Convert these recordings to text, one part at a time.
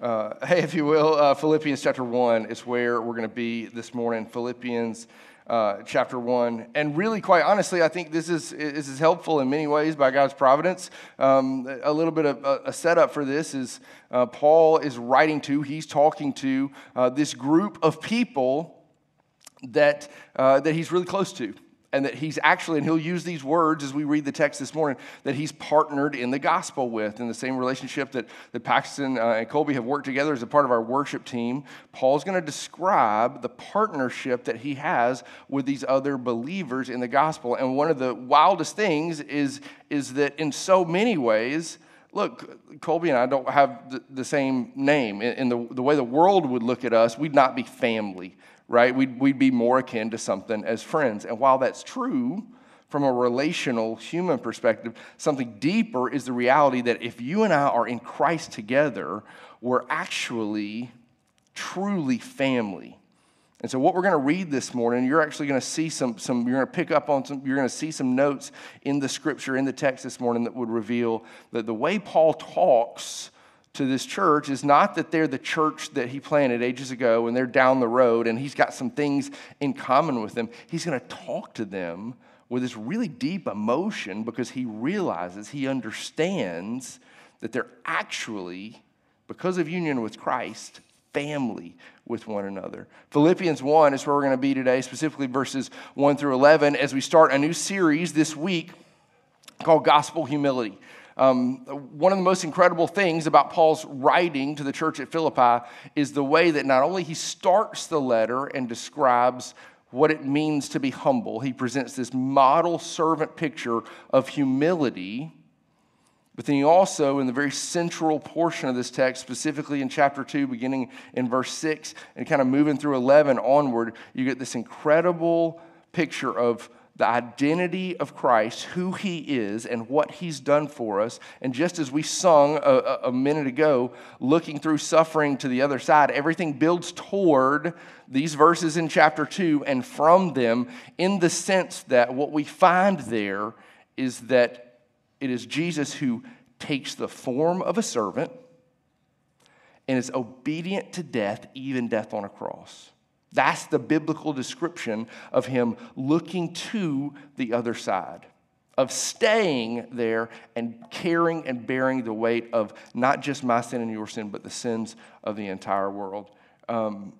Uh, hey, if you will, uh, Philippians chapter 1 is where we're going to be this morning. Philippians uh, chapter 1. And really, quite honestly, I think this is, this is helpful in many ways by God's providence. Um, a little bit of a, a setup for this is uh, Paul is writing to, he's talking to uh, this group of people that, uh, that he's really close to and that he's actually, and he'll use these words as we read the text this morning, that he's partnered in the gospel with, in the same relationship that, that Paxton uh, and Colby have worked together as a part of our worship team. Paul's going to describe the partnership that he has with these other believers in the gospel. And one of the wildest things is, is that in so many ways, look, Colby and I don't have the, the same name. In, in the, the way the world would look at us, we'd not be family right? We'd, we'd be more akin to something as friends. And while that's true, from a relational human perspective, something deeper is the reality that if you and I are in Christ together, we're actually truly family. And so, what we're going to read this morning, you're actually going to see some, some you're going to pick up on some, you're going to see some notes in the scripture, in the text this morning that would reveal that the way Paul talks to this church is not that they're the church that he planted ages ago and they're down the road and he's got some things in common with them. He's going to talk to them with this really deep emotion because he realizes, he understands that they're actually, because of union with Christ, family with one another. Philippians 1 is where we're going to be today, specifically verses 1 through 11, as we start a new series this week called Gospel Humility. Um, one of the most incredible things about Paul's writing to the church at Philippi is the way that not only he starts the letter and describes what it means to be humble, he presents this model servant picture of humility. But then he also, in the very central portion of this text, specifically in chapter 2, beginning in verse 6, and kind of moving through 11 onward, you get this incredible picture of the identity of Christ, who he is, and what he's done for us. And just as we sung a, a, minute ago, looking through suffering to the other side, everything builds toward these verses in chapter 2 and from them in the sense that what we find there is that it is Jesus who takes the form of a servant and is obedient to death, even death on a cross. That's the biblical description of him looking to the other side, of staying there and carrying and bearing the weight of not just my sin and your sin, but the sins of the entire world. Um,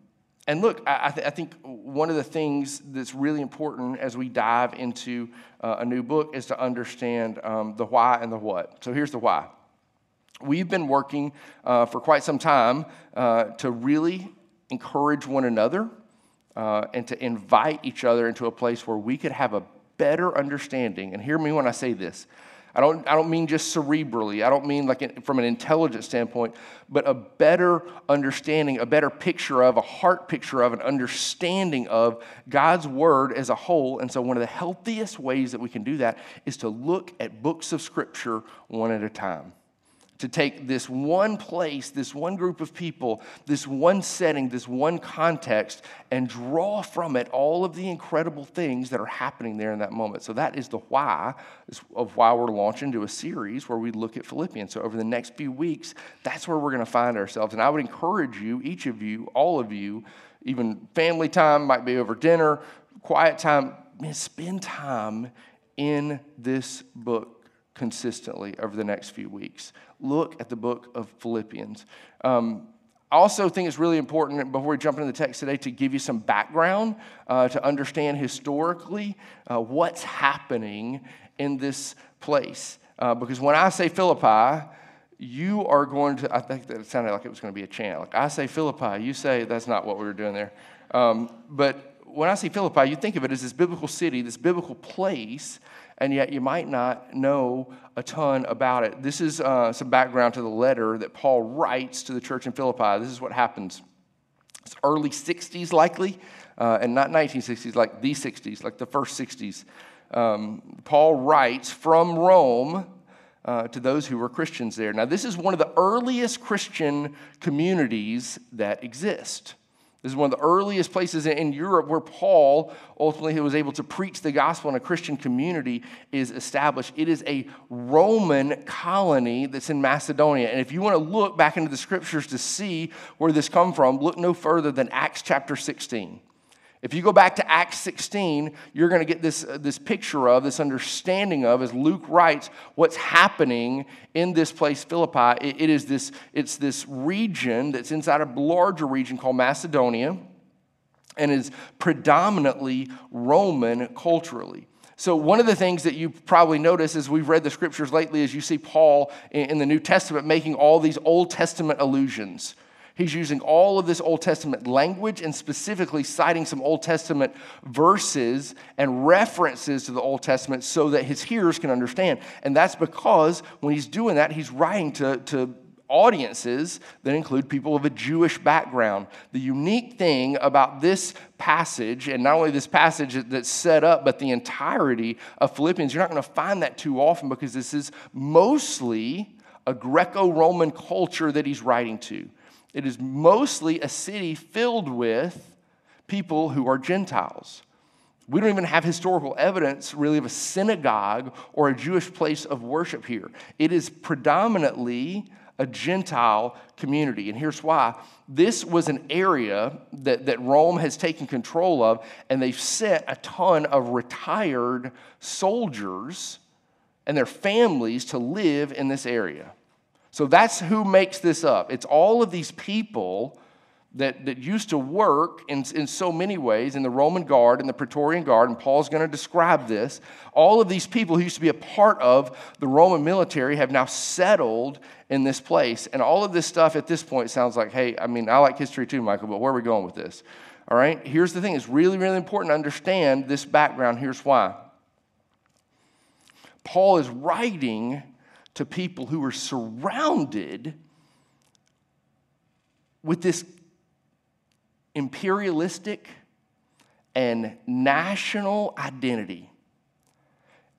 and look, I, th- I, think one of the things that's really important as we dive into uh, a new book is to understand um, the why and the what. So here's the why. We've been working uh, for quite some time uh, to really encourage one another uh, and to invite each other into a place where we could have a better understanding. And hear me when I say this. I don't, I don't mean just cerebrally. I don't mean like from an intelligence standpoint, but a better understanding, a better picture of, a heart picture of, an understanding of God's Word as a whole. And so, one of the healthiest ways that we can do that is to look at books of Scripture one at a time to take this one place, this one group of people, this one setting, this one context, and draw from it all of the incredible things that are happening there in that moment. So that is the why of why we're launching to a series where we look at Philippians. So over the next few weeks, that's where we're going to find ourselves. And I would encourage you, each of you, all of you, even family time might be over dinner, quiet time, man, spend time in this book consistently over the next few weeks. Look at the book of Philippians. Um, I also think it's really important before we jump into the text today to give you some background uh, to understand historically uh, what's happening in this place. Uh, because when I say Philippi, you are going to, I think that it sounded like it was going to be a chant. Like I say Philippi, you say that's not what we were doing there. Um, but when I say Philippi, you think of it as this biblical city, this biblical place and yet you might not know a ton about it. This is uh, some background to the letter that Paul writes to the church in Philippi. This is what happens. It's early 60s, likely, uh, and not 1960s, like the 60s, like the first 60s. Um, Paul writes from Rome uh, to those who were Christians there. Now, this is one of the earliest Christian communities that exist. This is one of the earliest places in Europe where Paul ultimately was able to preach the gospel and a Christian community is established. It is a Roman colony that's in Macedonia. And if you want to look back into the scriptures to see where this come from, look no further than Acts chapter 16. If you go back to Acts 16, you're going to get this, uh, this picture of, this understanding of, as Luke writes, what's happening in this place, Philippi. it, it is this, it's this region that's inside a larger region called Macedonia and is predominantly Roman culturally. So, one of the things that you probably notice as we've read the scriptures lately is you see Paul in the New Testament making all these Old Testament allusions He's using all of this Old Testament language and specifically citing some Old Testament verses and references to the Old Testament so that his hearers can understand. And that's because when he's doing that, he's writing to, to audiences that include people of a Jewish background. The unique thing about this passage, and not only this passage that's set up, but the entirety of Philippians, you're not going to find that too often because this is mostly a Greco Roman culture that he's writing to. It is mostly a city filled with people who are Gentiles. We don't even have historical evidence, really, of a synagogue or a Jewish place of worship here. It is predominantly a Gentile community. And here's why this was an area that, that Rome has taken control of, and they've sent a ton of retired soldiers and their families to live in this area. So that's who makes this up. It's all of these people that, that used to work in, in so many ways in the Roman Guard and the Praetorian Guard, and Paul's going to describe this. All of these people who used to be a part of the Roman military have now settled in this place. And all of this stuff at this point sounds like, hey, I mean, I like history too, Michael, but where are we going with this? All right, here's the thing it's really, really important to understand this background. Here's why. Paul is writing to people who are surrounded with this imperialistic and national identity.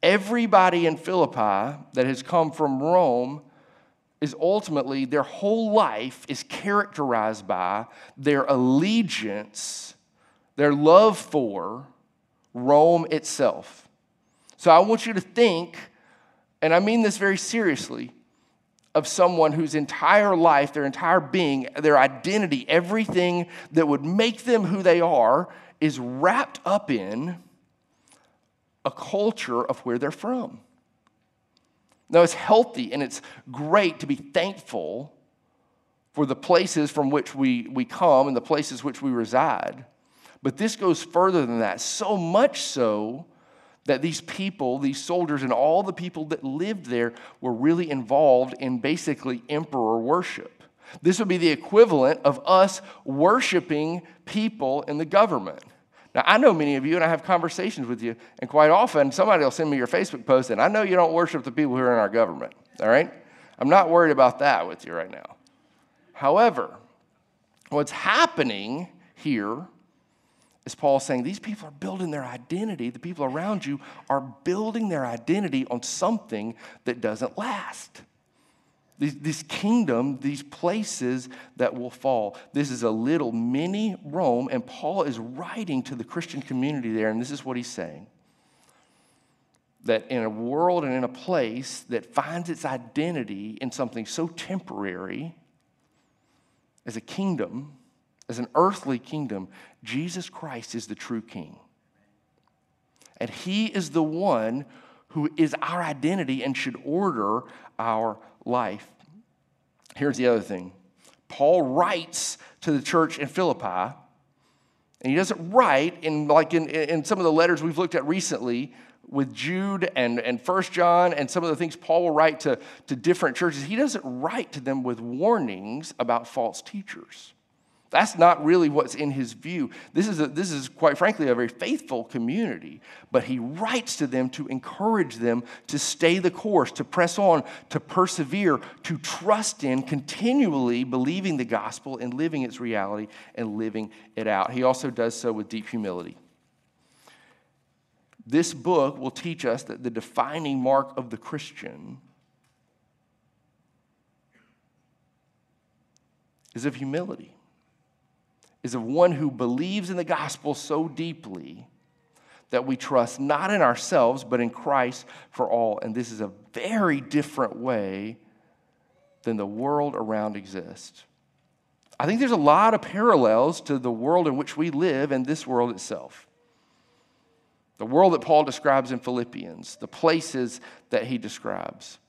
Everybody in Philippi that has come from Rome is ultimately their whole life is characterized by their allegiance, their love for Rome itself. So I want you to think and I mean this very seriously, of someone whose entire life, their entire being, their identity, everything that would make them who they are is wrapped up in a culture of where they're from. Now, it's healthy and it's great to be thankful for the places from which we, we come and the places which we reside. But this goes further than that, so much so that these people, these soldiers, and all the people that lived there were really involved in basically emperor worship. This would be the equivalent of us worshiping people in the government. Now, I know many of you, and I have conversations with you, and quite often somebody will send me your Facebook post, and I know you don't worship the people who are in our government, all right? I'm not worried about that with you right now. However, what's happening here is Paul saying these people are building their identity, the people around you are building their identity on something that doesn't last. These, this kingdom, these places that will fall. This is a little mini Rome, and Paul is writing to the Christian community there, and this is what he's saying that in a world and in a place that finds its identity in something so temporary as a kingdom, as an earthly kingdom, Jesus Christ is the true king. And he is the one who is our identity and should order our life. Here's the other thing Paul writes to the church in Philippi, and he doesn't write in like in, in some of the letters we've looked at recently with Jude and, and First John and some of the things Paul will write to, to different churches. He doesn't write to them with warnings about false teachers. That's not really what's in his view. This is, a, this is, quite frankly, a very faithful community, but he writes to them to encourage them to stay the course, to press on, to persevere, to trust in, continually believing the gospel and living its reality and living it out. He also does so with deep humility. This book will teach us that the defining mark of the Christian is of humility. Is of one who believes in the gospel so deeply that we trust not in ourselves, but in Christ for all. And this is a very different way than the world around exists. I think there's a lot of parallels to the world in which we live and this world itself. The world that Paul describes in Philippians, the places that he describes.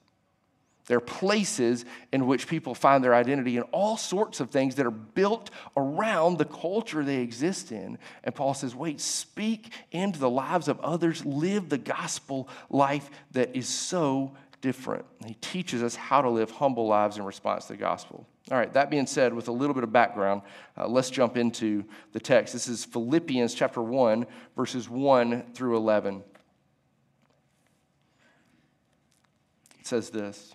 They're places in which people find their identity in all sorts of things that are built around the culture they exist in. And Paul says, wait, speak into the lives of others, live the gospel life that is so different. he teaches us how to live humble lives in response to the gospel. All right, that being said, with a little bit of background, uh, let's jump into the text. This is Philippians chapter 1, verses 1 through 11. It says this.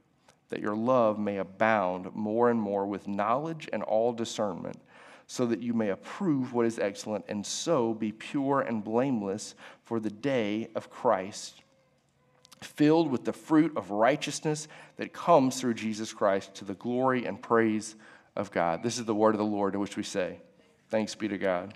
that your love may abound more and more with knowledge and all discernment, so that you may approve what is excellent, and so be pure and blameless for the day of Christ, filled with the fruit of righteousness that comes through Jesus Christ to the glory and praise of God. This is the word of the Lord in which we say, Thanks be to God.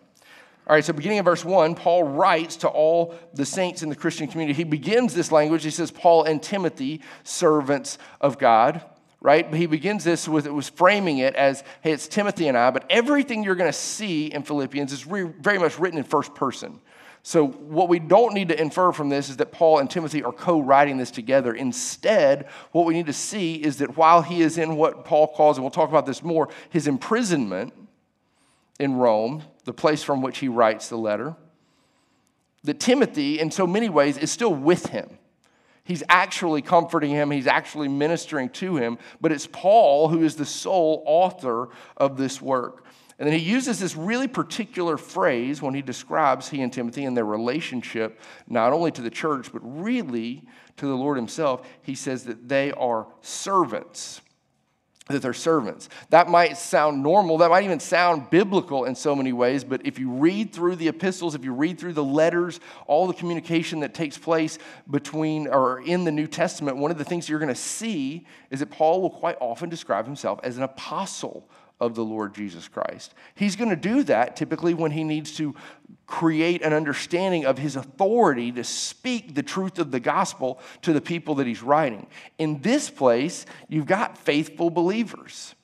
All right, so beginning in verse 1, Paul writes to all the saints in the Christian community. He begins this language. He says, Paul and Timothy, servants of God, right? But he begins this with, it was framing it as, hey, it's Timothy and I, but everything you're going to see in Philippians is re- very much written in first person. So, what we don't need to infer from this is that Paul and Timothy are co writing this together. Instead, what we need to see is that while he is in what Paul calls, and we'll talk about this more, his imprisonment, in Rome, the place from which he writes the letter, that Timothy, in so many ways, is still with him. He's actually comforting him, he's actually ministering to him, but it's Paul who is the sole author of this work. And then he uses this really particular phrase when he describes he and Timothy and their relationship, not only to the church, but really to the Lord himself. He says that they are servants that they're servants. That might sound normal, that might even sound biblical in so many ways, but if you read through the epistles, if you read through the letters, all the communication that takes place between or in the New Testament, one of the things you're going to see is that Paul will quite often describe himself as an apostle of the Lord Jesus Christ. He's going to do that typically when he needs to create an understanding of his authority to speak the truth of the gospel to the people that he's writing. In this place, you've got faithful believers.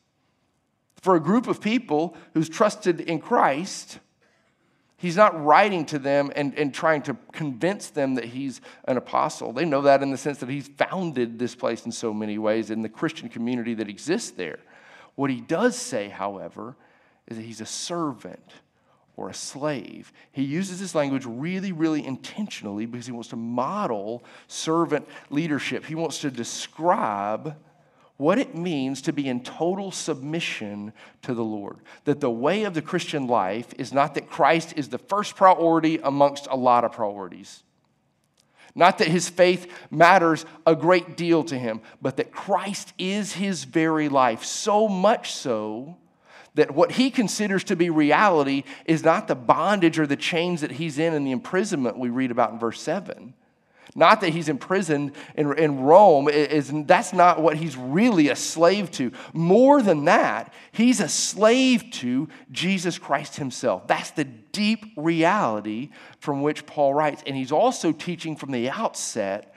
For a group of people who's trusted in Christ, He's not writing to them and, and trying to convince them that he's an apostle. They know that in the sense that he's founded this place in so many ways in the Christian community that exists there. What he does say, however, is that he's a servant or a slave. He uses this language really, really intentionally because he wants to model servant leadership. He wants to describe what it means to be in total submission to the Lord. That the way of the Christian life is not that Christ is the first priority amongst a lot of priorities. Not that his faith matters a great deal to him, but that Christ is his very life. So much so that what he considers to be reality is not the bondage or the chains that he's in and the imprisonment we read about in verse 7. Not that he's imprisoned in, in Rome, is, that's not what he's really a slave to. More than that, he's a slave to Jesus Christ himself. That's the deep reality from which Paul writes. And he's also teaching from the outset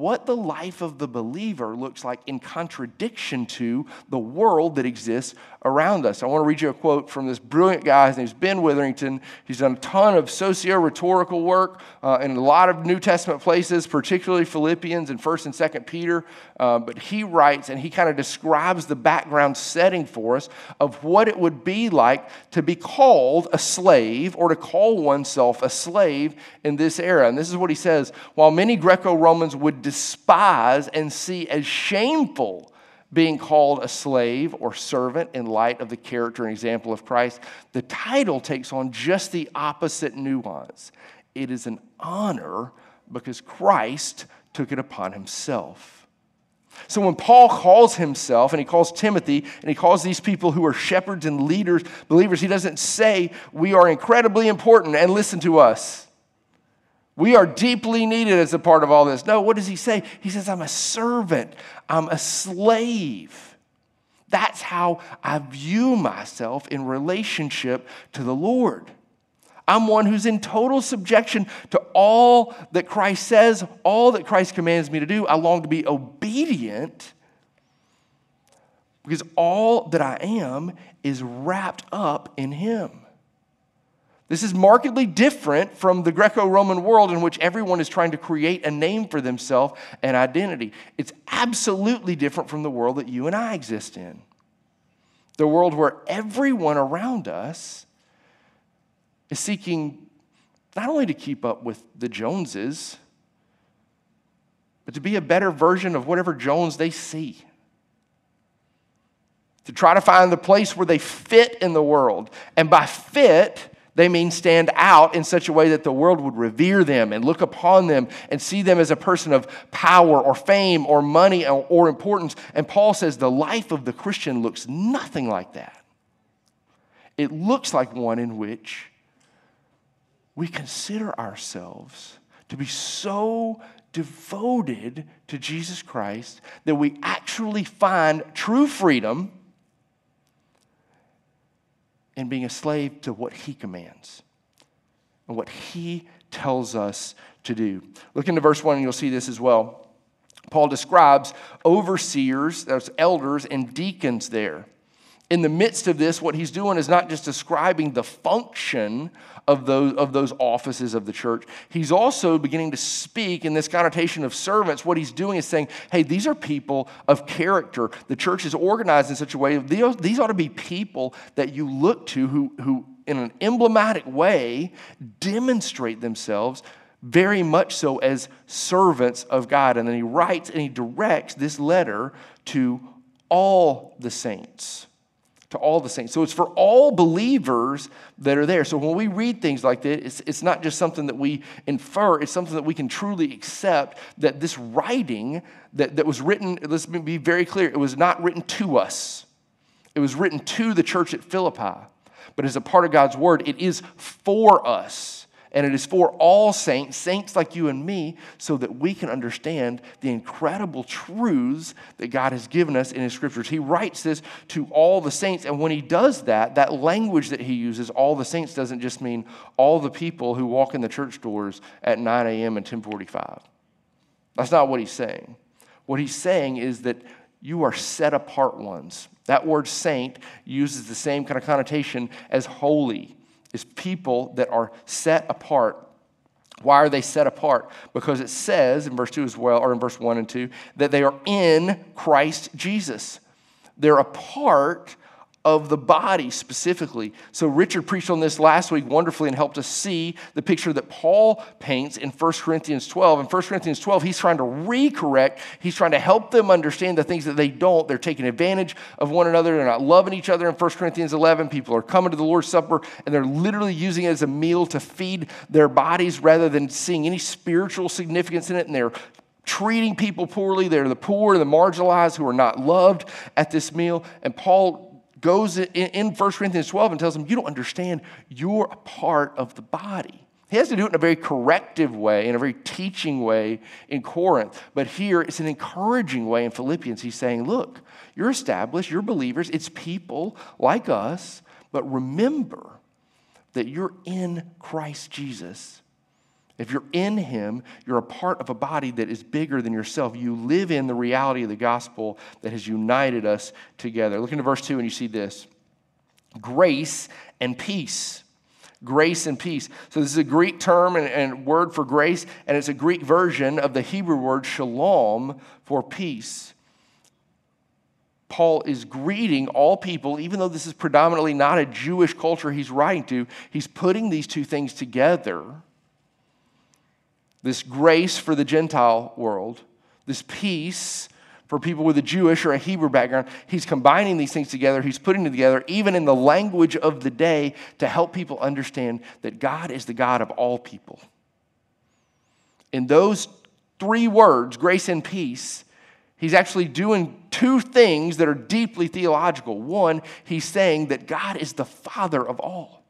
what the life of the believer looks like in contradiction to the world that exists around us. I want to read you a quote from this brilliant guy. His name's Ben Witherington. He's done a ton of socio rhetorical work uh, in a lot of New Testament places, particularly Philippians and 1st and 2nd Peter. Uh, but he writes and he kind of describes the background setting for us of what it would be like to be called a slave or to call oneself a slave in this era. And this is what he says While many Greco Romans would despise and see as shameful being called a slave or servant in light of the character and example of Christ, the title takes on just the opposite nuance. It is an honor because Christ took it upon himself. So when Paul calls himself and he calls Timothy and he calls these people who are shepherds and leaders, believers, he doesn't say, We are incredibly important and listen to us. We are deeply needed as a part of all this. No, what does he say? He says, I'm a servant, I'm a slave. That's how I view myself in relationship to the Lord. I'm one who's in total subjection to all that Christ says, all that Christ commands me to do. I long to be obedient because all that I am is wrapped up in Him. This is markedly different from the Greco Roman world in which everyone is trying to create a name for themselves and identity. It's absolutely different from the world that you and I exist in. The world where everyone around us is seeking not only to keep up with the Joneses, but to be a better version of whatever Jones they see. To try to find the place where they fit in the world. And by fit, they mean stand out in such a way that the world would revere them and look upon them and see them as a person of power or fame or money or, importance. And Paul says the life of the Christian looks nothing like that. It looks like one in which we consider ourselves to be so devoted to Jesus Christ that we actually find true freedom in being a slave to what he commands and what he tells us to do. Look into verse 1 and you'll see this as well. Paul describes overseers, those elders, and deacons there. In the midst of this, what he's doing is not just describing the function of those, of those offices of the church. He's also beginning to speak in this connotation of servants. What he's doing is saying, hey, these are people of character. The church is organized in such a way, these ought to be people that you look to who, who in an emblematic way, demonstrate themselves very much so as servants of God. And then he writes and he directs this letter to all the saints to all the saints. So it's for all believers that are there. So when we read things like this, it's, it's not just something that we infer, it's something that we can truly accept that this writing that, that was written, let's be very clear, it was not written to us, it was written to the church at Philippi. But as a part of God's word, it is for us and it is for all saints, saints like you and me, so that we can understand the incredible truths that God has given us in His scriptures. He writes this to all the saints, and when He does that, that language that He uses, all the saints, doesn't just mean all the people who walk in the church doors at 9 a.m. and 1045. That's not what He's saying. What He's saying is that you are set apart ones. That word saint uses the same kind of connotation as holy is people that are set apart. Why are they set apart? Because it says in verse 2 as well, or in verse 1 and 2, that they are in Christ Jesus. They're a part of the body specifically. So, Richard preached on this last week wonderfully and helped us see the picture that Paul paints in 1 Corinthians 12. In 1 Corinthians 12, he's trying to recorrect, he's trying to help them understand the things that they don't. They're taking advantage of one another, they're not loving each other. In 1 Corinthians 11, people are coming to the Lord's Supper and they're literally using it as a meal to feed their bodies rather than seeing any spiritual significance in it, and they're treating people poorly. They're the poor, the marginalized who are not loved at this meal. And Paul goes in 1 Corinthians 12 and tells them, You don't understand, you're a part of the body. He has to do it in a very corrective way, in a very teaching way in Corinth. But here it's an encouraging way in Philippians. He's saying, Look, you're established, you're believers, it's people like us, but remember that you're in Christ Jesus If you're in Him, you're a part of a body that is bigger than yourself. You live in the reality of the gospel that has united us together. Look into verse 2 and you see this grace and peace. Grace and peace. So, this is a Greek term and, and word for grace, and it's a Greek version of the Hebrew word shalom for peace. Paul is greeting all people, even though this is predominantly not a Jewish culture he's writing to, he's putting these two things together this grace for the Gentile world, this peace for people with a Jewish or a Hebrew background. He's combining these things together. He's putting them together, even in the language of the day, to help people understand that God is the God of all people. In those three words, grace and peace, he's actually doing two things that are deeply theological. One, he's saying that God is the Father of all,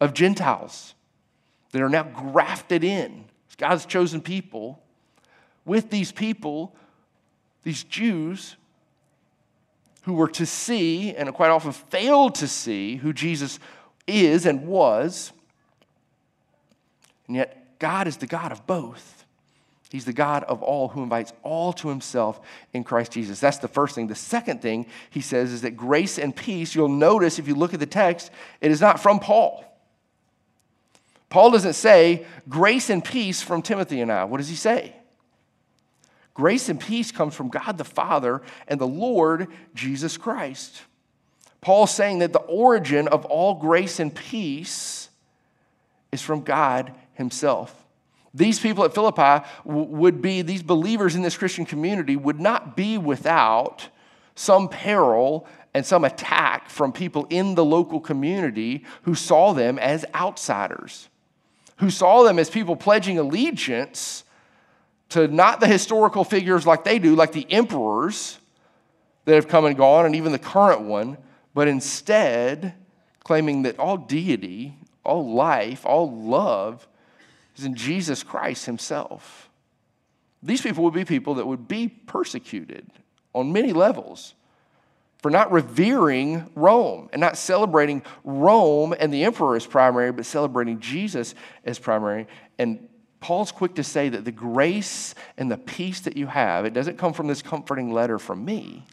of Gentiles that are now grafted in. God's chosen people. With these people, these Jews who were to see and quite often failed to see who Jesus is and was. And yet, God is the God of both. He's the God of all who invites all to himself in Christ Jesus. That's the first thing. The second thing he says is that grace and peace, you'll notice if you look at the text, it is not from Paul. Paul doesn't say grace and peace from Timothy and I. What does he say? Grace and peace comes from God the Father and the Lord Jesus Christ. Paul's saying that the origin of all grace and peace is from God Himself. These people at Philippi would be, these believers in this Christian community would not be without some peril and some attack from people in the local community who saw them as outsiders, who saw them as people pledging allegiance to not the historical figures like they do, like the emperors that have come and gone, and even the current one, but instead claiming that all deity, all life, all love is in Jesus Christ Himself. These people would be people that would be persecuted on many levels for not revering Rome and not celebrating Rome and the emperor as primary, but celebrating Jesus as primary. And Paul's quick to say that the grace and the peace that you have, it doesn't come from this comforting letter from me.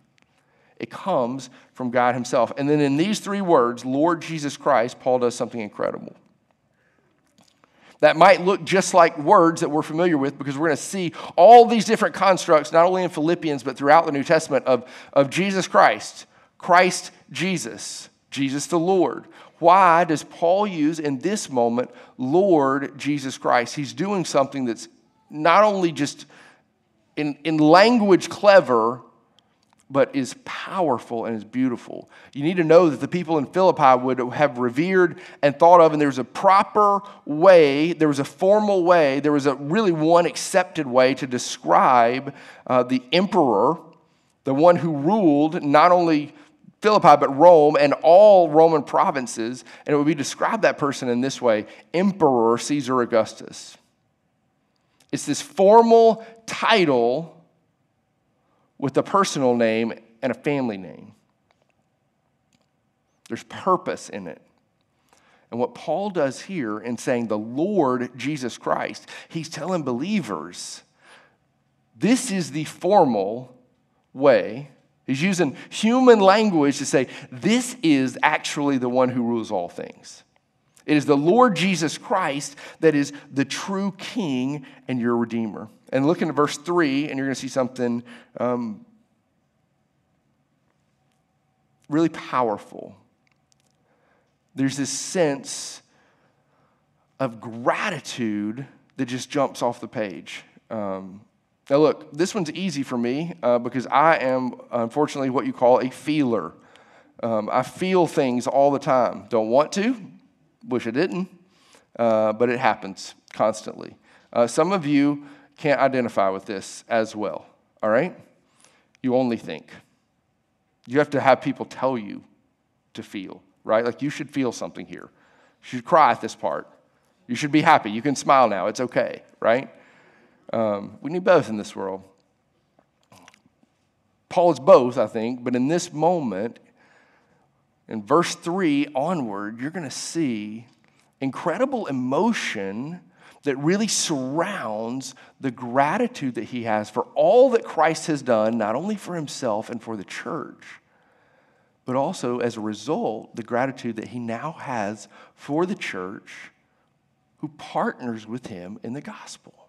It comes from God Himself. And then in these three words, Lord Jesus Christ, Paul does something incredible. That might look just like words that we're familiar with because we're going to see all these different constructs, not only in Philippians, but throughout the New Testament, of, of Jesus Christ, Christ Jesus, Jesus the Lord. Why does Paul use in this moment Lord Jesus Christ? He's doing something that's not only just in, in language clever, but is powerful and is beautiful. You need to know that the people in Philippi would have revered and thought of, and there was a proper way, there was a formal way, there was a really one accepted way to describe uh, the emperor, the one who ruled not only Philippi, but Rome and all Roman provinces. And it would be described that person in this way Emperor Caesar Augustus. It's this formal title with a personal name and a family name. There's purpose in it. And what Paul does here in saying the Lord Jesus Christ, he's telling believers this is the formal way He's using human language to say, this is actually the one who rules all things. It is the Lord Jesus Christ that is the true King and your Redeemer. And look into verse 3, and you're going to see something um, really powerful. There's this sense of gratitude that just jumps off the page. Um, now, look, this one's easy for me uh, because I am, unfortunately, what you call a feeler. Um, I feel things all the time. Don't want to, wish it didn't, uh, but it happens constantly. Uh, some of you can't identify with this as well, all right? You only think. You have to have people tell you to feel, right? Like you should feel something here. You should cry at this part. You should be happy. You can smile now. It's okay, right? Um, we need both in this world. Paul is both, I think, but in this moment, in verse 3 onward, you're going to see incredible emotion that really surrounds the gratitude that he has for all that Christ has done, not only for himself and for the church, but also as a result, the gratitude that he now has for the church who partners with him in the gospel.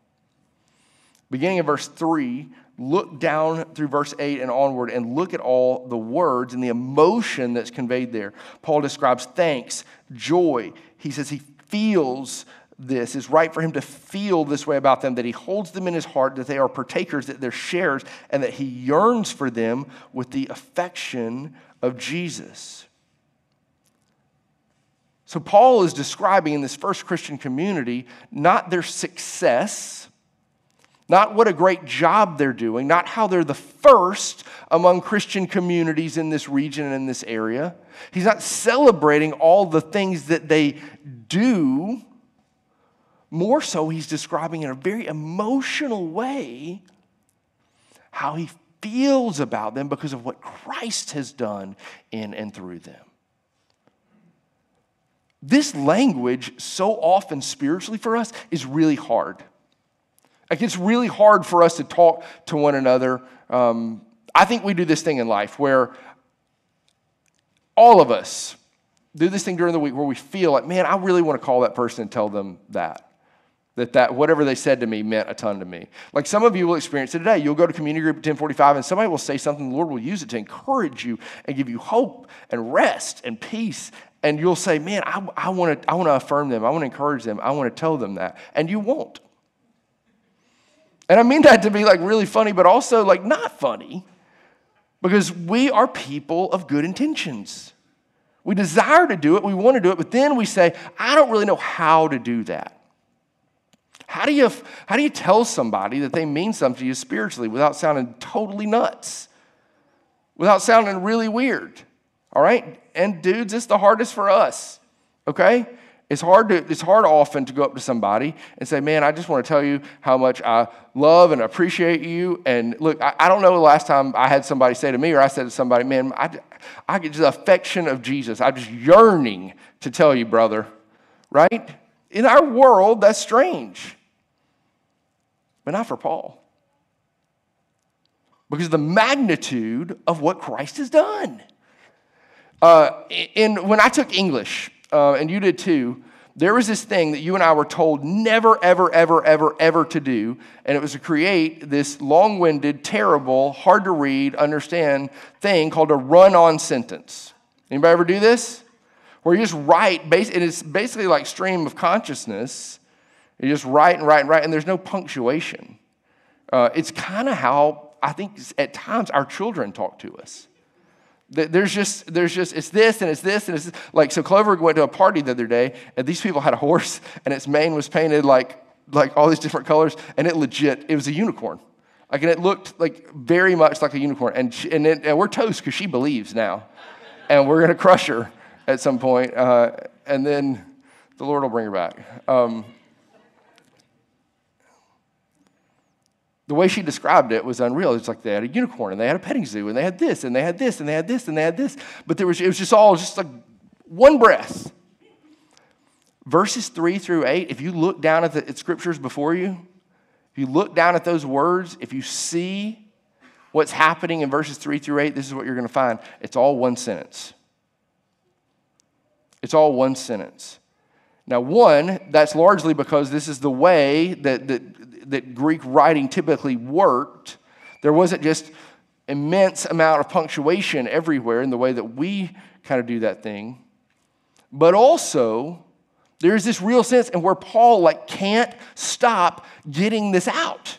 Beginning in verse 3, look down through verse 8 and onward and look at all the words and the emotion that's conveyed there. Paul describes thanks, joy. He says he feels this is right for him to feel this way about them, that he holds them in his heart, that they are partakers, that they're shares, and that he yearns for them with the affection of Jesus. So, Paul is describing in this first Christian community not their success, not what a great job they're doing, not how they're the first among Christian communities in this region and in this area. He's not celebrating all the things that they do more so, he's describing in a very emotional way how he feels about them because of what Christ has done in and through them. This language, so often spiritually for us, is really hard. Like, it's really hard for us to talk to one another. Um, I think we do this thing in life where all of us do this thing during the week where we feel like, man, I really want to call that person and tell them that that that whatever they said to me meant a ton to me. Like some of you will experience it today. You'll go to community group at 1045 and somebody will say something the lord will use it to encourage you and give you hope and rest and peace. And you'll say man i, I want to I want to affirm them. I want to encourage them. I want to tell them that. And you won't and i mean that to be like really funny but also like not funny because we are people of good intentions we desire to do it we want to do it but then we say i don't really know how to do that how do you, how do you tell somebody that they mean something to you spiritually without sounding totally nuts? Without sounding really weird? All right? And dudes, it's the hardest for us. Okay? It's hard to it's hard often to go up to somebody and say, "Man, I just want to tell you how much I love and appreciate you." And look, I, I don't know the last time I had somebody say to me, or I said to somebody, "Man, I, I get the affection of Jesus. I'm just yearning to tell you, brother." Right? In our world, that's strange but not for Paul. Because the magnitude of what Christ has done. Uh, in, when I took English, uh, and you did too, there was this thing that you and I were told never, ever, ever, ever, ever to do, and it was to create this long winded, terrible, hard to read, understand thing called a run on sentence. Anybody ever do this? Where you just write, and it's basically like stream of consciousness, you just write and write and write, and there's no punctuation. Uh, it's kind of how I think at times our children talk to us. There's just, there's just, it's this and it's this and it's this. like. So Clover went to a party the other day, and these people had a horse, and its mane was painted like, like all these different colors, and it legit, it was a unicorn. Like, and it looked like very much like a unicorn, and she, and, it, and we're toast because she believes now, and we're gonna crush her at some point, uh, and then the Lord will bring her back. Um, the way she described it was unreal. It's like they had a unicorn and they had a petting zoo and they had this and they had this and they had this and they had this. But there was, it was just all just like one breath. Verses three through eight, if you look down at the at scriptures before you, if you look down at those words, if you see what's happening in verses three through eight, this is what you're going to find. It's all one sentence. It's all one sentence. Now, one, that's largely because this is the way that, that that Greek writing typically worked. There wasn't just immense amount of punctuation everywhere in the way that we kind of do that thing. But also, there's this real sense and where Paul like can't stop getting this out.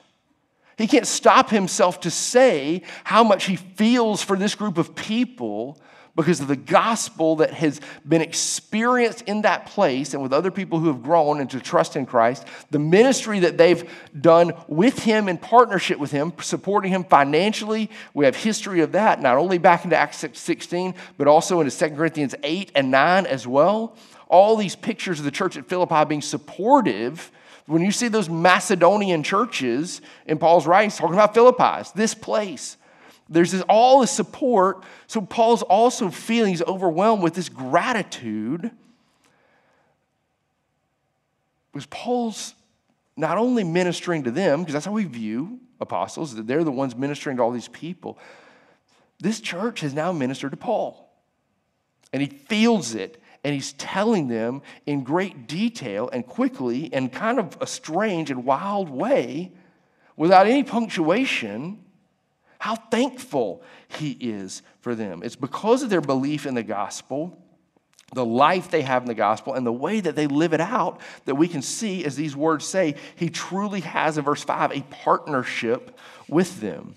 He can't stop himself to say how much he feels for this group of people because of the gospel that has been experienced in that place and with other people who have grown into trust in Christ, the ministry that they've done with him in partnership with him, supporting him financially. We have history of that, not only back into Acts 16, but also into 2 Corinthians 8 and 9 as well. All these pictures of the church at Philippi being supportive. When you see those Macedonian churches in Paul's writings talking about Philippi, this place, there's this, all this support. So Paul's also feeling he's overwhelmed with this gratitude. Because Paul's not only ministering to them, because that's how we view apostles, that they're the ones ministering to all these people. This church has now ministered to Paul. And he feels it, and he's telling them in great detail and quickly and kind of a strange and wild way, without any punctuation, how thankful he is for them. It's because of their belief in the gospel the life they have in the gospel and the way that they live it out that we can see, as these words say, he truly has, in verse 5, a partnership with them.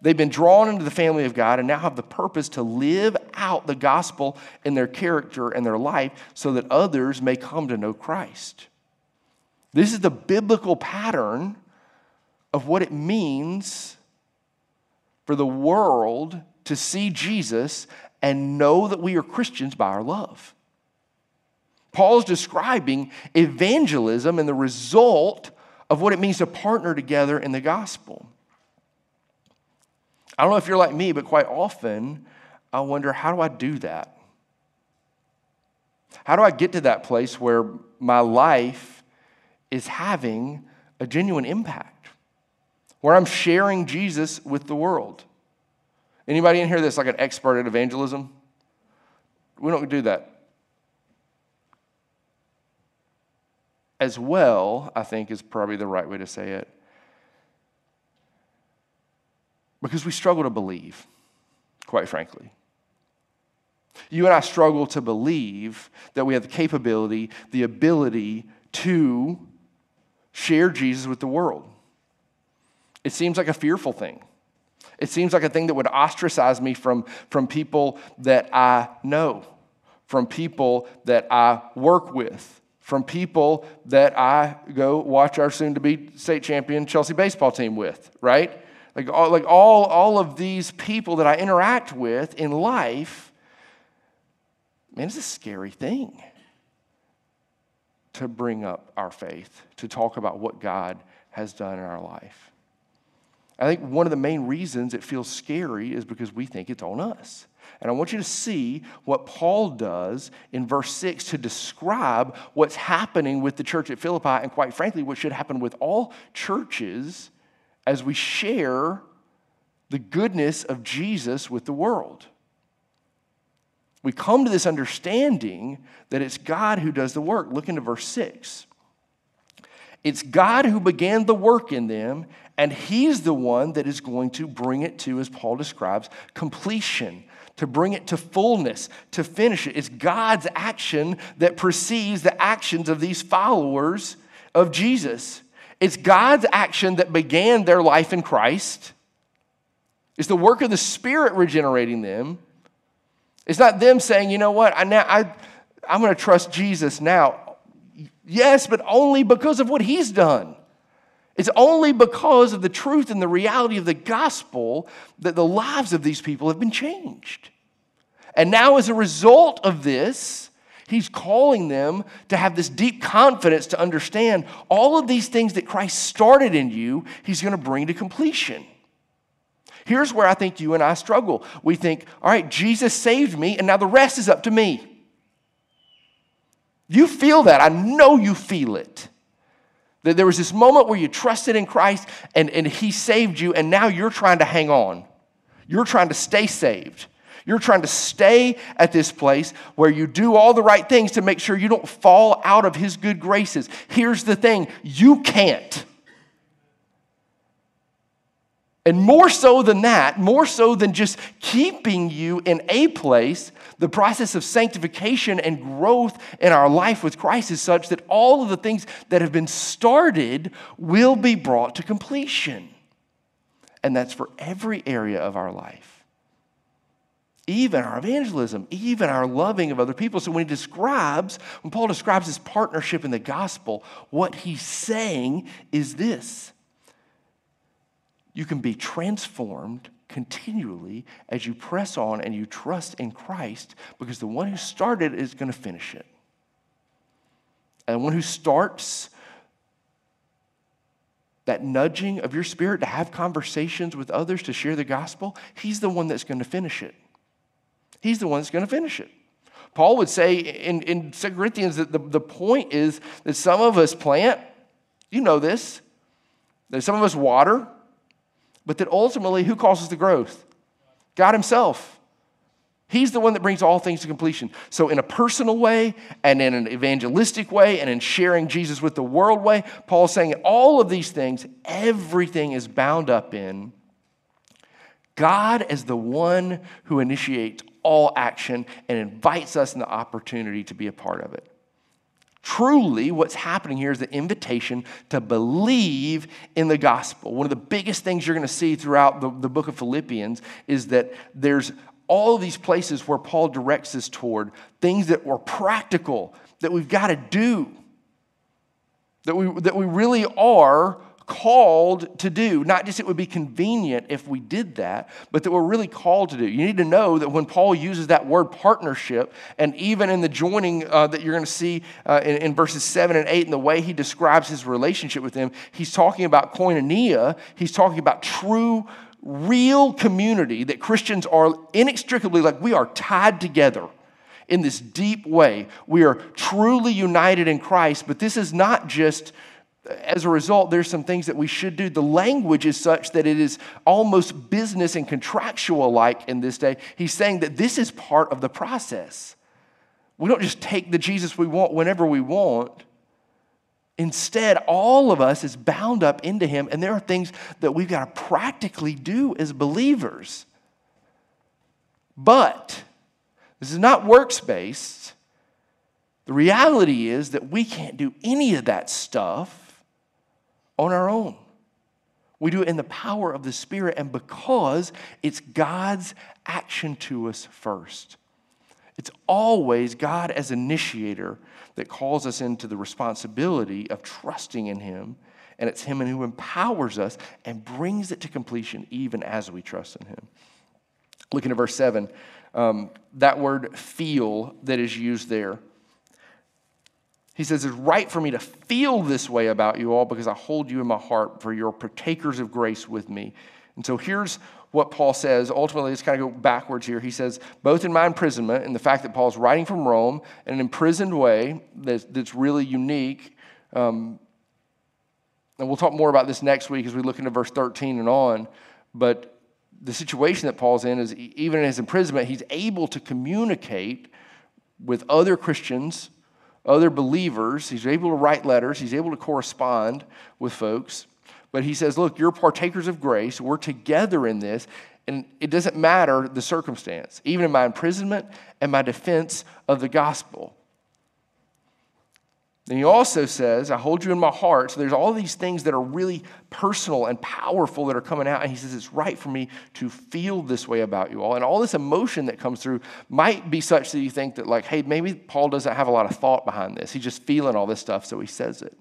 They've been drawn into the family of God and now have the purpose to live out the gospel in their character and their life so that others may come to know Christ. This is the biblical pattern of what it means for the world to see Jesus and know that we are Christians by our love. Paul's describing evangelism and the result of what it means to partner together in the gospel. I don't know if you're like me, but quite often I wonder how do I do that? How do I get to that place where my life is having a genuine impact? Where I'm sharing Jesus with the world? Anybody in here that's like an expert at evangelism? We don't do that. As well, I think is probably the right way to say it. Because we struggle to believe, quite frankly. You and I struggle to believe that we have the capability, the ability to share Jesus with the world. It seems like a fearful thing. It seems like a thing that would ostracize me from, from people that I know, from people that I work with, from people that I go watch our soon to be state champion Chelsea baseball team with, right? Like, all, like all, all of these people that I interact with in life, man, it's a scary thing to bring up our faith, to talk about what God has done in our life. I think one of the main reasons it feels scary is because we think it's on us. And I want you to see what Paul does in verse 6 to describe what's happening with the church at Philippi, and quite frankly, what should happen with all churches as we share the goodness of Jesus with the world. We come to this understanding that it's God who does the work. Look into verse 6. It's God who began the work in them, and He's the one that is going to bring it to, as Paul describes, completion, to bring it to fullness, to finish it. It's God's action that precedes the actions of these followers of Jesus. It's God's action that began their life in Christ. It's the work of the Spirit regenerating them. It's not them saying, you know what, I, now, I, I'm going to trust Jesus now. Yes, but only because of what he's done. It's only because of the truth and the reality of the gospel that the lives of these people have been changed. And now, as a result of this, he's calling them to have this deep confidence to understand all of these things that Christ started in you, he's going to bring to completion. Here's where I think you and I struggle. We think, all right, Jesus saved me, and now the rest is up to me. You feel that. I know you feel it. That there was this moment where you trusted in Christ and, and He saved you, and now you're trying to hang on. You're trying to stay saved. You're trying to stay at this place where you do all the right things to make sure you don't fall out of His good graces. Here's the thing you can't. And more so than that, more so than just keeping you in a place, the process of sanctification and growth in our life with Christ is such that all of the things that have been started will be brought to completion. And that's for every area of our life. Even our evangelism, even our loving of other people. So when he describes, when Paul describes his partnership in the gospel, what he's saying is this you can be transformed continually as you press on and you trust in Christ because the one who started is going to finish it. And the one who starts that nudging of your spirit to have conversations with others to share the gospel, he's the one that's going to finish it. He's the one that's going to finish it. Paul would say in, in 2 Corinthians that the, the point is that some of us plant, You know this. That some of us water, but that ultimately, who causes the growth? God Himself. He's the one that brings all things to completion. So, in a personal way, and in an evangelistic way, and in sharing Jesus with the world way, Paul's saying all of these things, everything is bound up in God as the one who initiates all action and invites us in the opportunity to be a part of it. Truly, what's happening here is the invitation to believe in the gospel. One of the biggest things you're going to see throughout the, the book of Philippians is that there's all of these places where Paul directs us toward things that were practical, that we've got to do, that we, that we really are called to do. Not just it would be convenient if we did that, but that we're really called to do. You need to know that when Paul uses that word partnership, and even in the joining uh, that you're going to see uh, in, in, verses 7 and 8, and the way he describes his relationship with them, he's talking about koinonia, he's talking about true. Real community that Christians are inextricably like we are tied together in this deep way. We are truly united in Christ, but this is not just as a result, there's some things that we should do. The language is such that it is almost business and contractual like in this day. He's saying that this is part of the process. We don't just take the Jesus we want whenever we want. Instead, all of us is bound up into him, and there are things that we've got to practically do as believers. But this is not works based. The reality is that we can't do any of that stuff on our own. We do it in the power of the Spirit and because it's God's action to us first. It's always God as initiator that calls us into the responsibility of trusting in Him. And it's Him and who empowers us and brings it to completion even as we trust in Him. Looking at verse 7, um, that word feel that is used there he says, It's right for me to feel this way about you all because I hold you in my heart, for you're partakers of grace with me. And so here's what Paul says. Ultimately, let's kind of go backwards here. He says, both in my imprisonment and the fact that Paul's writing from Rome in an imprisoned way that's, that's really unique. Um, and we'll talk more about this next week as we look into verse 13 and on. But the situation that Paul's in is even in his imprisonment, he's able to communicate with other Christians other believers. He's able to write letters, he's able to correspond with folks. But he says, Look, you're partakers of grace. We're together in this. And it doesn't matter the circumstance, even in my imprisonment and my defense of the gospel. And he also says, I hold you in my heart. So there's all these things that are really personal and powerful that are coming out. And he says, It's right for me to feel this way about you all. And all this emotion that comes through might be such that you think that, like, hey, maybe Paul doesn't have a lot of thought behind this. He's just feeling all this stuff, so he says it.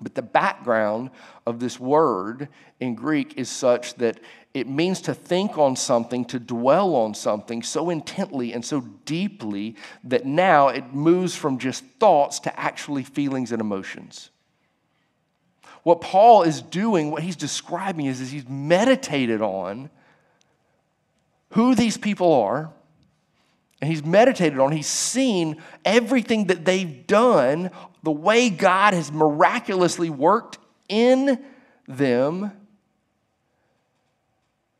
But the background of this word in Greek is such that it means to think on something, to dwell on something so intently and so deeply that now it moves from just thoughts to actually feelings and emotions. What Paul is doing, what he's describing is, is he's meditated on who these people are, and he's meditated on, he's seen everything that they've done, the way God has miraculously worked in them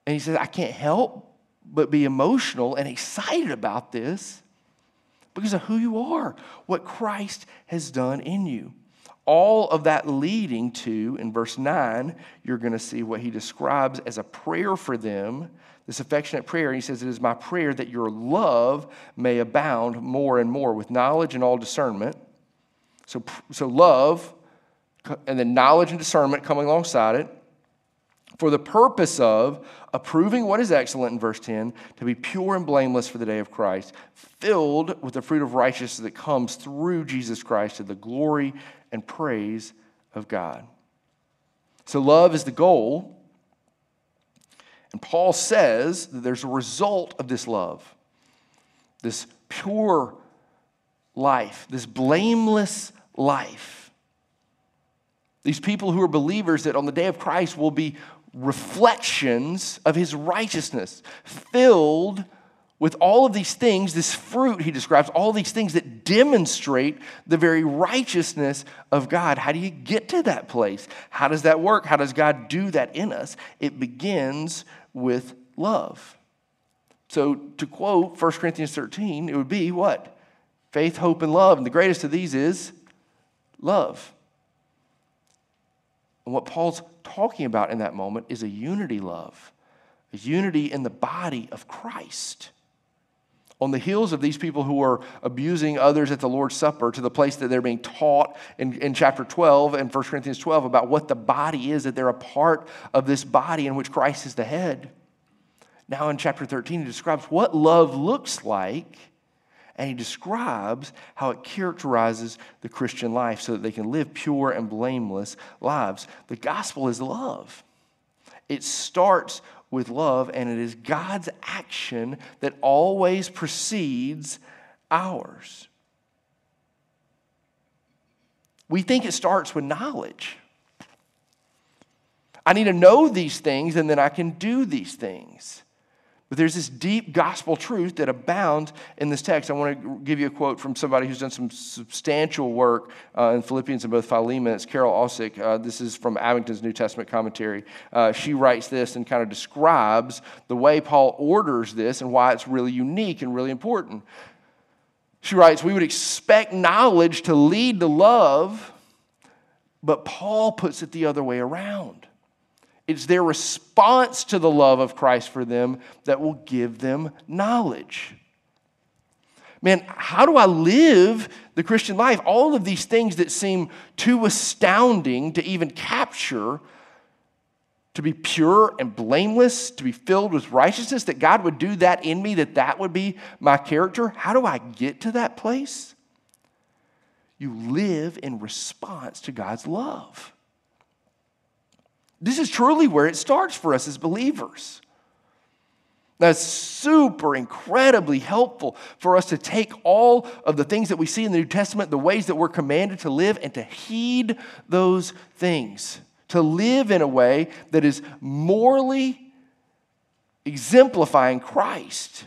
and he says, I can't help but be emotional and excited about this because of who you are, what Christ has done in you. All of that leading to, in verse 9, you're going to see what he describes as a prayer for them, this affectionate prayer. And he says, It is my prayer that your love may abound more and more with knowledge and all discernment. So, so love, and then knowledge and discernment coming alongside it for the purpose of approving what is excellent in verse 10, to be pure and blameless for the day of Christ, filled with the fruit of righteousness that comes through Jesus Christ to the glory and praise of God. So, love is the goal. And Paul says that there's a result of this love, this pure life, this blameless life. These people who are believers that on the day of Christ will be reflections of his righteousness, filled with all of these things, this fruit he describes, all these things that demonstrate the very righteousness of God. How do you get to that place? How does that work? How does God do that in us? It begins with love. So, to quote 1 Corinthians 13, it would be what? Faith, hope, and love. And the greatest of these is love. And what Paul's talking about in that moment is a unity love, a unity in the body of Christ on the heels of these people who are abusing others at the Lord's Supper to the place that they're being taught in, in chapter 12 and 1 Corinthians 12 about what the body is, that they're a part of this body in which Christ is the head. Now, in chapter 13, he describes what love looks like, and he describes how it characterizes the Christian life so that they can live pure and blameless lives. The gospel is love. It starts with love, and it is God's action that always precedes ours. We think it starts with knowledge. I need to know these things, and then I can do these things. But there's this deep gospel truth that abounds in this text. I want to give you a quote from somebody who's done some substantial work uh, in Philippians and both Philemon. It's Carol Osiek. Uh, this is from Abingdon's New Testament commentary. Uh, she writes this and kind of describes the way Paul orders this and why it's really unique and really important. She writes, We would expect knowledge to lead to love, but Paul puts it the other way around. It's their response to the love of Christ for them that will give them knowledge. Man, how do I live the Christian life? All of these things that seem too astounding to even capture to be pure and blameless, to be filled with righteousness, that God would do that in me, that that would be my character. How do I get to that place? You live in response to God's love. This is truly where it starts for us as believers. That's super incredibly helpful for us to take all of the things that we see in the New Testament, the ways that we're commanded to live, and to heed those things. To live in a way that is morally exemplifying Christ.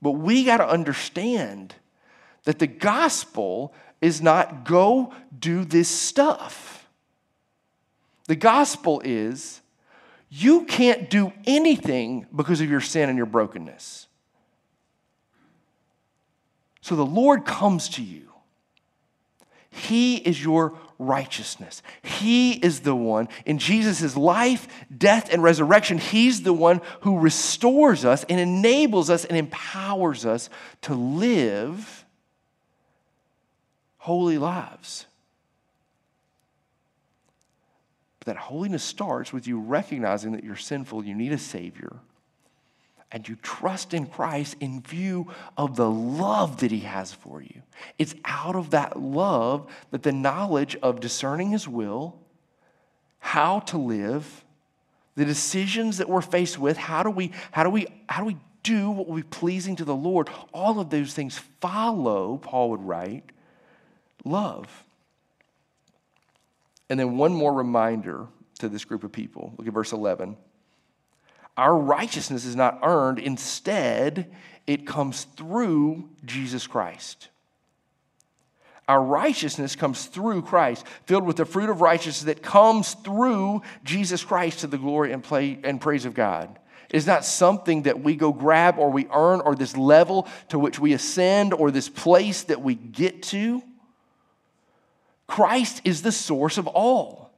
But we got to understand that the gospel is not go do this stuff. The gospel is you can't do anything because of your sin and your brokenness. So the Lord comes to you. He is your righteousness. He is the one in Jesus' life, death, and resurrection. He's the one who restores us and enables us and empowers us to live holy lives. But that holiness starts with you recognizing that you're sinful, you need a Savior, and you trust in Christ in view of the love that He has for you. It's out of that love that the knowledge of discerning His will, how to live, the decisions that we're faced with, how do we, how do we, how do we do what will be pleasing to the Lord? All of those things follow, Paul would write, love. And then one more reminder to this group of people. Look at verse 11. Our righteousness is not earned, instead, it comes through Jesus Christ. Our righteousness comes through Christ, filled with the fruit of righteousness that comes through Jesus Christ to the glory and, play, and praise of God. It is not something that we go grab or we earn or this level to which we ascend or this place that we get to. Christ is the source of all.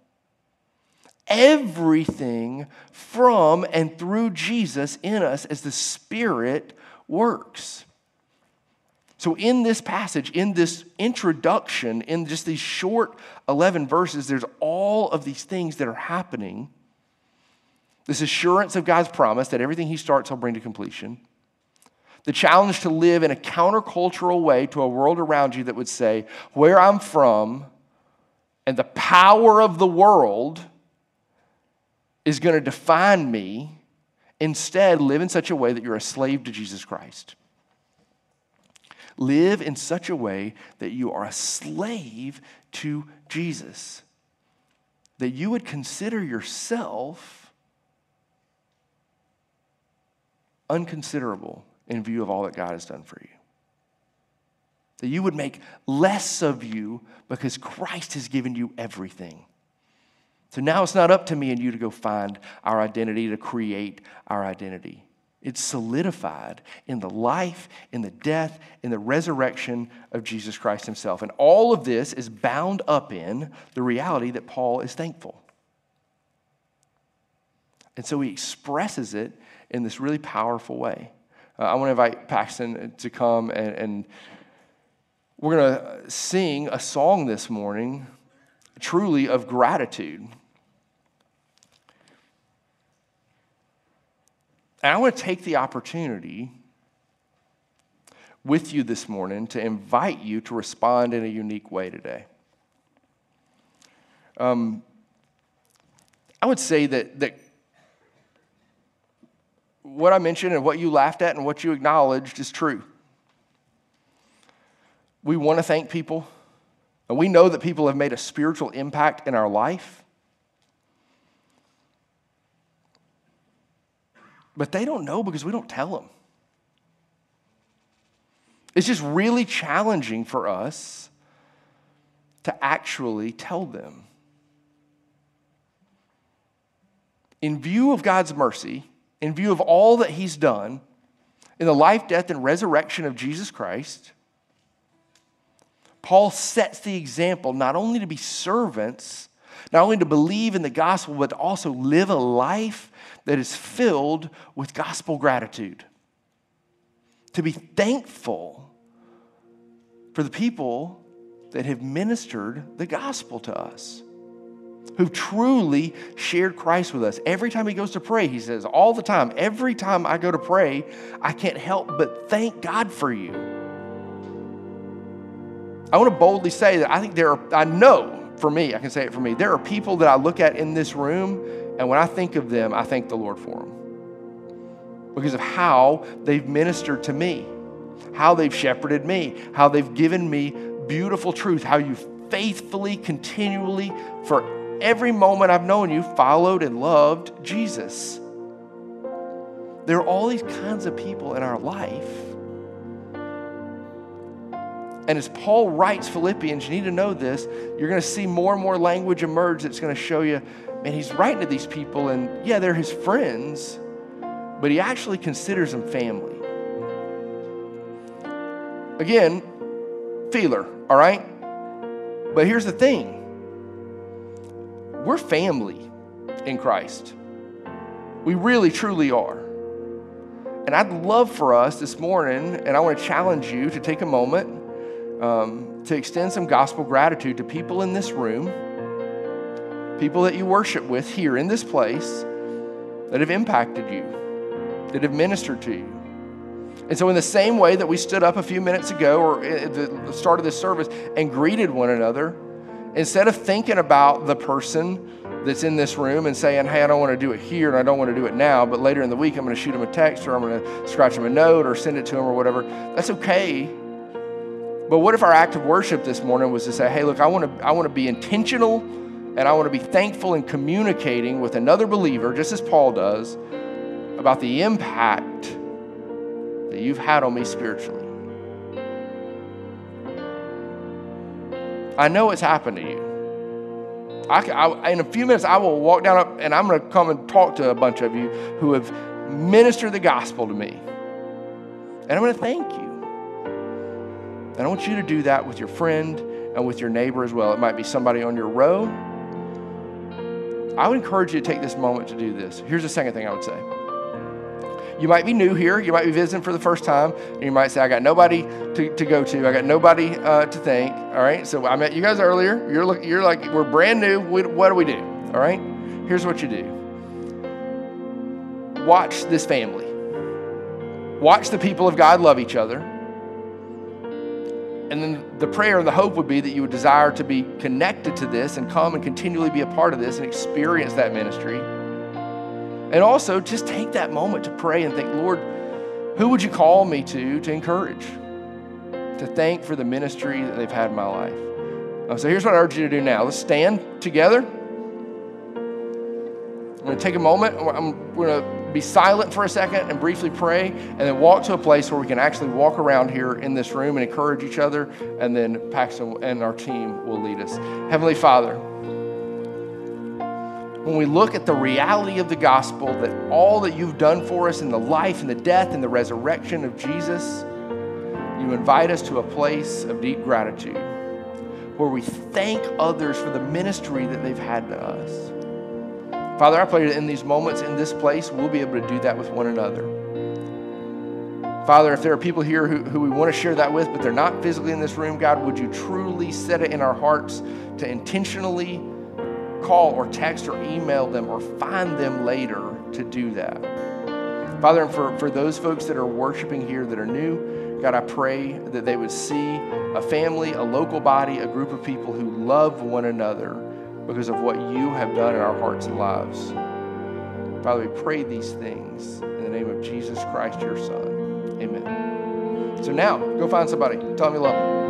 Everything from and through Jesus in us as the Spirit works. So, in this passage, in this introduction, in just these short 11 verses, there's all of these things that are happening. This assurance of God's promise that everything He starts, He'll bring to completion. The challenge to live in a countercultural way to a world around you that would say, Where I'm from, and the power of the world is going to define me. Instead, live in such a way that you're a slave to Jesus Christ. Live in such a way that you are a slave to Jesus. That you would consider yourself unconsiderable in view of all that God has done for you. That you would make less of you because Christ has given you everything. So now it's not up to me and you to go find our identity, to create our identity. It's solidified in the life, in the death, in the resurrection of Jesus Christ himself. And all of this is bound up in the reality that Paul is thankful. And so he expresses it in this really powerful way. Uh, I want to invite Paxton to come and, and we're going to sing a song this morning truly of gratitude. And I want to take the opportunity with you this morning to invite you to respond in a unique way today. Um, I would say that, that what I mentioned and what you laughed at and what you acknowledged is true. We want to thank people, and we know that people have made a spiritual impact in our life. But they don't know because we don't tell them. It's just really challenging for us to actually tell them. In view of God's mercy, in view of all that He's done in the life, death, and resurrection of Jesus Christ, Paul sets the example not only to be servants, not only to believe in the gospel, but to also live a life that is filled with gospel gratitude. To be thankful for the people that have ministered the gospel to us, who've truly shared Christ with us. Every time he goes to pray, he says, all the time, every time I go to pray, I can't help but thank God for you. I want to boldly say that I think there are, I know for me, I can say it for me, there are people that I look at in this room and when I think of them, I thank the Lord for them because of how they've ministered to me, how they've shepherded me, how they've given me beautiful truth, how you faithfully, continually, for every moment I've known you, followed and loved Jesus. There are all these kinds of people in our life. And as Paul writes Philippians, you need to know this, you're going to see more and more language emerge that's going to show you man, he's writing to these people, and yeah, they're his friends, but he actually considers them family. Again, feeler, all right? But here's the thing we're family in Christ. We really, truly are. And I'd love for us this morning, and I want to challenge you to take a moment um, to extend some gospel gratitude to people in this room people that you worship with here in this place that have impacted you, that have ministered to you. And so, in the same way that we stood up a few minutes ago or at the start of this service and greeted one another, instead of thinking about the person that's in this room and saying, hey, I don't want to do it here and I don't want to do it now, but later in the week I'm going to shoot him a text or I'm going to scratch him a note or send it to him or whatever, that's okay. But what if our act of worship this morning was to say, hey, look, I want to, I want to be intentional and I want to be thankful in communicating with another believer, just as Paul does, about the impact that you've had on me spiritually. I know it's happened to you. I, I, in a few minutes, I will walk down up and I'm going to come and talk to a bunch of you who have ministered the gospel to me. And I'm going to thank you. And I want you to do that with your friend and with your neighbor as well. It might be somebody on your row I would encourage you to take this moment to do this. Here's the second thing I would say. You might be new here. You might be visiting for the first time. And you might say, I got nobody to, to go to. I got nobody uh, to thank. All right. So I met you guys earlier. You're, look, you're like, we're brand new. We, what do we do? All right. Here's what you do watch this family, watch the people of God love each other and then the prayer and the hope would be that you would desire to be connected to this and come and continually be a part of this and experience that ministry. And also just take that moment to pray and think, Lord, who would you call me to to encourage, to thank for the ministry that they've had in my life? Uh, so here's what I urge you to do now. Let's stand together. I'm going to take a moment. I'm, going to be silent for a second and briefly pray, and then walk to a place where we can actually walk around here in this room and encourage each other, and then Paxton and our team will lead us. Heavenly Father, when we look at the reality of the gospel, that all that you've done for us in the life and the death and the resurrection of Jesus, you invite us to a place of deep gratitude where we thank others for the ministry that they've had to us. Father, I pray that in these moments, in this place, we'll be able to do that with one another. Father, if there are people here who, who we want to share that with, but they're not physically in this room, God, would you truly set it in our hearts to intentionally call or text or email them or find them later to do that? Father, and for, for those folks that are worshiping here that are new, God, I pray that they would see a family, a local body, a group of people who love one another because of what you have done in our hearts and lives. Father, we pray these things in the name of Jesus Christ, your Son. Amen. So now, go find somebody. Tell them you love them.